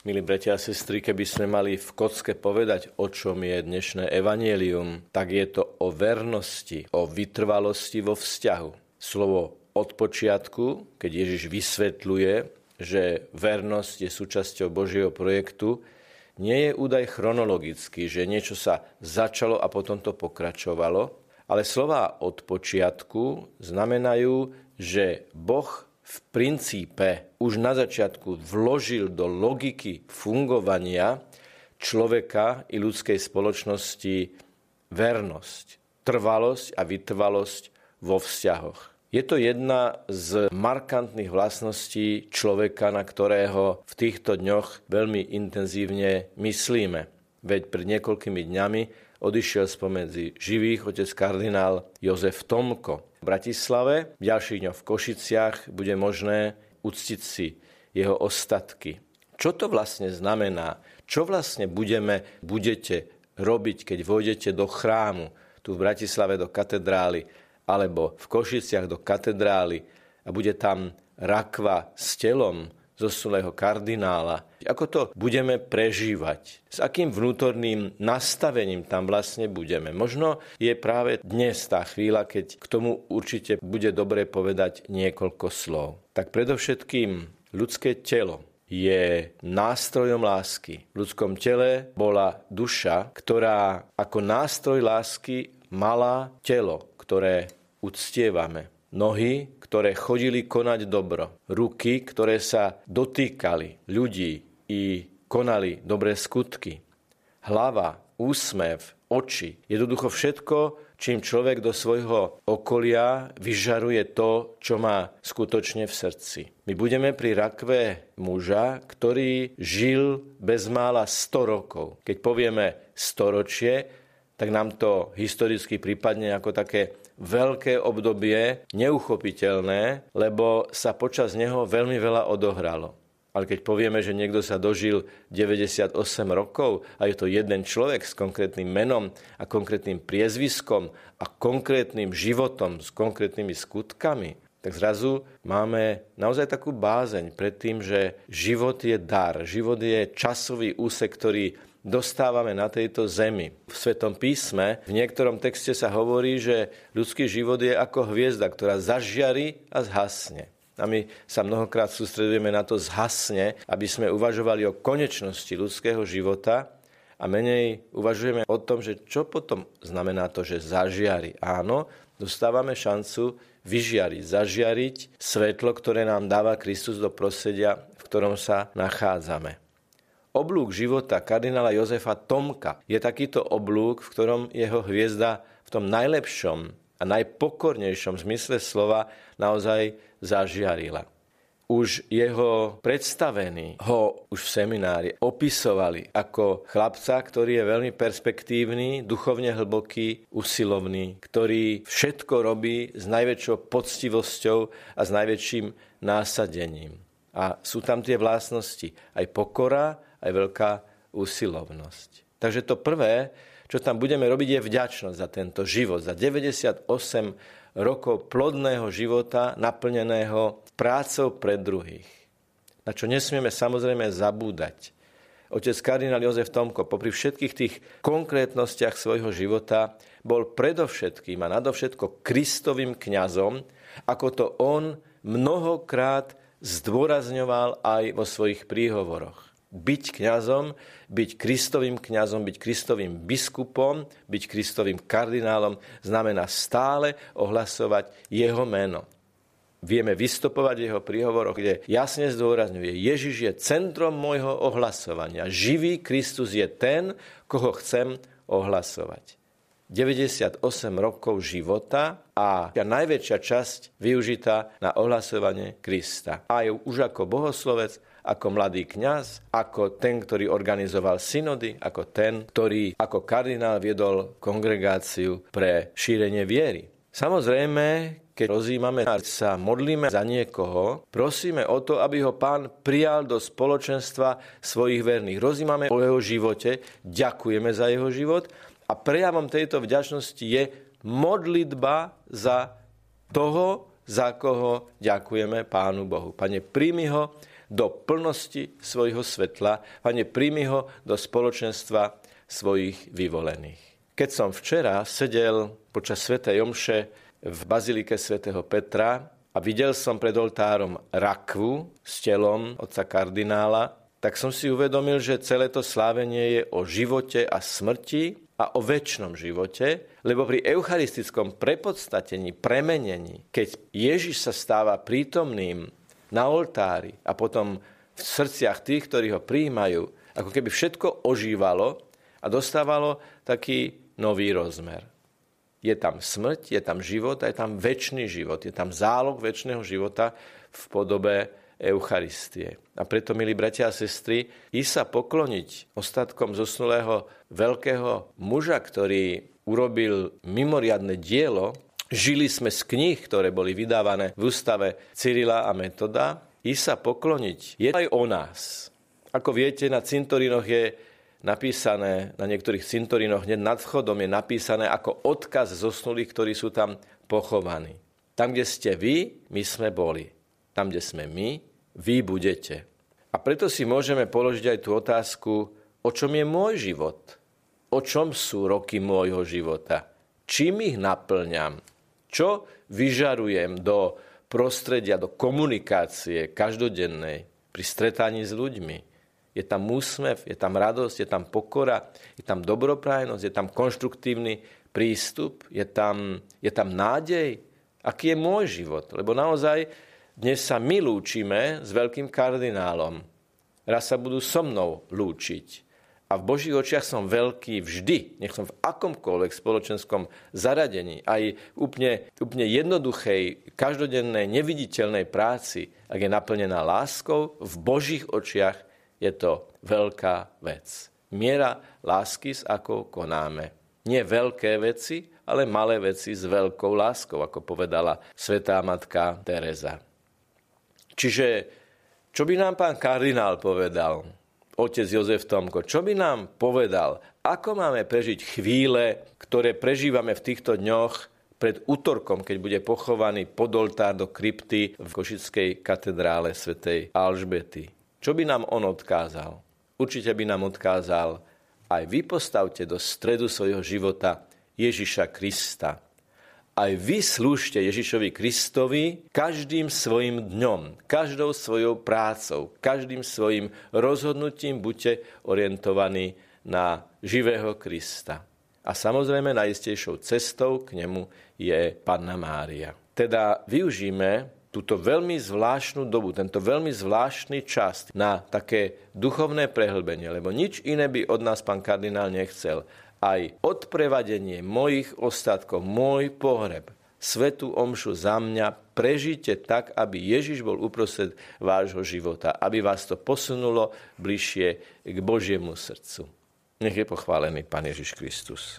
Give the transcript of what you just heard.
Milí bratia a sestry, keby sme mali v kocke povedať, o čom je dnešné evanielium, tak je to o vernosti, o vytrvalosti vo vzťahu. Slovo od počiatku, keď Ježiš vysvetľuje, že vernosť je súčasťou Božieho projektu, nie je údaj chronologický, že niečo sa začalo a potom to pokračovalo, ale slova od počiatku znamenajú, že Boh v princípe už na začiatku vložil do logiky fungovania človeka i ľudskej spoločnosti vernosť, trvalosť a vytrvalosť vo vzťahoch. Je to jedna z markantných vlastností človeka, na ktorého v týchto dňoch veľmi intenzívne myslíme. Veď pred niekoľkými dňami odišiel spomedzi živých otec kardinál Jozef Tomko. V Bratislave, v ďalších dňoch v Košiciach bude možné uctiť si jeho ostatky. Čo to vlastne znamená? Čo vlastne budeme, budete robiť, keď vojdete do chrámu, tu v Bratislave do katedrály, alebo v Košiciach do katedrály a bude tam rakva s telom zosnulého kardinála. Ako to budeme prežívať? S akým vnútorným nastavením tam vlastne budeme? Možno je práve dnes tá chvíľa, keď k tomu určite bude dobre povedať niekoľko slov. Tak predovšetkým ľudské telo je nástrojom lásky. V ľudskom tele bola duša, ktorá ako nástroj lásky mala telo, ktoré uctievame nohy, ktoré chodili konať dobro, ruky, ktoré sa dotýkali ľudí i konali dobré skutky, hlava, úsmev, oči, jednoducho všetko, čím človek do svojho okolia vyžaruje to, čo má skutočne v srdci. My budeme pri rakve muža, ktorý žil bezmála 100 rokov. Keď povieme storočie, tak nám to historicky prípadne ako také veľké obdobie, neuchopiteľné, lebo sa počas neho veľmi veľa odohralo. Ale keď povieme, že niekto sa dožil 98 rokov a je to jeden človek s konkrétnym menom a konkrétnym priezviskom a konkrétnym životom, s konkrétnymi skutkami, tak zrazu máme naozaj takú bázeň pred tým, že život je dar, život je časový úsek, ktorý dostávame na tejto zemi. V Svetom písme v niektorom texte sa hovorí, že ľudský život je ako hviezda, ktorá zažiari a zhasne. A my sa mnohokrát sústredujeme na to zhasne, aby sme uvažovali o konečnosti ľudského života a menej uvažujeme o tom, že čo potom znamená to, že zažiari. Áno, dostávame šancu vyžiariť, zažiariť svetlo, ktoré nám dáva Kristus do prostredia, v ktorom sa nachádzame. Oblúk života kardinála Jozefa Tomka je takýto oblúk, v ktorom jeho hviezda v tom najlepšom a najpokornejšom zmysle slova naozaj zažiarila. Už jeho predstavení ho už v seminári opisovali ako chlapca, ktorý je veľmi perspektívny, duchovne hlboký, usilovný, ktorý všetko robí s najväčšou poctivosťou a s najväčším násadením. A sú tam tie vlastnosti, aj pokora, aj veľká usilovnosť. Takže to prvé, čo tam budeme robiť, je vďačnosť za tento život, za 98 rokov plodného života, naplneného prácou pre druhých. Na čo nesmieme samozrejme zabúdať. Otec kardinál Jozef Tomko popri všetkých tých konkrétnostiach svojho života bol predovšetkým a nadovšetko Kristovým kňazom, ako to on mnohokrát zdôrazňoval aj vo svojich príhovoroch byť kňazom, byť Kristovým kňazom, byť Kristovým biskupom, byť Kristovým kardinálom, znamená stále ohlasovať jeho meno. Vieme vystupovať v jeho príhovoroch, kde jasne zdôrazňuje, Ježiš je centrom môjho ohlasovania. Živý Kristus je ten, koho chcem ohlasovať. 98 rokov života a najväčšia časť využitá na ohlasovanie Krista. A už ako bohoslovec, ako mladý kňaz, ako ten, ktorý organizoval synody, ako ten, ktorý ako kardinál viedol kongregáciu pre šírenie viery. Samozrejme, keď rozímame a sa modlíme za niekoho, prosíme o to, aby ho pán prijal do spoločenstva svojich verných. Rozímame o jeho živote, ďakujeme za jeho život a prejavom tejto vďačnosti je modlitba za toho, za koho ďakujeme Pánu Bohu. Pane, príjmi ho do plnosti svojho svetla. Pane, príjmi ho do spoločenstva svojich vyvolených. Keď som včera sedel počas Svetej Jomše v Bazilike svätého Petra a videl som pred oltárom rakvu s telom otca kardinála, tak som si uvedomil, že celé to slávenie je o živote a smrti a o väčšnom živote, lebo pri eucharistickom prepodstatení, premenení, keď Ježiš sa stáva prítomným na oltári a potom v srdciach tých, ktorí ho prijímajú, ako keby všetko ožívalo a dostávalo taký nový rozmer. Je tam smrť, je tam život a je tam väčší život. Je tam zálog väčšného života v podobe Eucharistie. A preto, milí bratia a sestry, i sa pokloniť ostatkom zosnulého veľkého muža, ktorý urobil mimoriadne dielo, žili sme z kníh, ktoré boli vydávané v ústave Cyrila a Metoda, i sa pokloniť je aj o nás. Ako viete, na cintorinoch je napísané, na niektorých cintorinoch hneď nad vchodom je napísané ako odkaz zosnulých, ktorí sú tam pochovaní. Tam, kde ste vy, my sme boli. Tam, kde sme my, vy budete. A preto si môžeme položiť aj tú otázku, o čom je môj život? O čom sú roky môjho života? Čím ich naplňam? Čo vyžarujem do prostredia, do komunikácie každodennej pri stretaní s ľuďmi? Je tam úsmev, je tam radosť, je tam pokora, je tam dobroprajnosť, je tam konštruktívny prístup, je tam, je tam nádej. Aký je môj život? Lebo naozaj dnes sa my lúčime s veľkým kardinálom. Raz sa budú so mnou lúčiť. A v Božích očiach som veľký vždy, nech som v akomkoľvek spoločenskom zaradení, aj úplne, úplne jednoduchej, každodennej, neviditeľnej práci, ak je naplnená láskou, v Božích očiach je to veľká vec. Miera lásky, s akou konáme. Nie veľké veci, ale malé veci s veľkou láskou, ako povedala svetá matka Teresa. Čiže čo by nám pán kardinál povedal, otec Jozef Tomko, čo by nám povedal, ako máme prežiť chvíle, ktoré prežívame v týchto dňoch pred útorkom, keď bude pochovaný podoltár do krypty v Košickej katedrále svätej Alžbety. Čo by nám on odkázal? Určite by nám odkázal, aj vy postavte do stredu svojho života Ježiša Krista, aj vy slúžte Ježišovi Kristovi každým svojim dňom, každou svojou prácou, každým svojim rozhodnutím buďte orientovaní na živého Krista. A samozrejme najistejšou cestou k nemu je Panna Mária. Teda využíme túto veľmi zvláštnu dobu, tento veľmi zvláštny čas na také duchovné prehlbenie, lebo nič iné by od nás pán kardinál nechcel aj odprevadenie mojich ostatkov, môj pohreb, svetú omšu za mňa prežite tak, aby Ježiš bol uprostred vášho života, aby vás to posunulo bližšie k Božiemu srdcu. Nech je pochválený Pán Ježiš Kristus.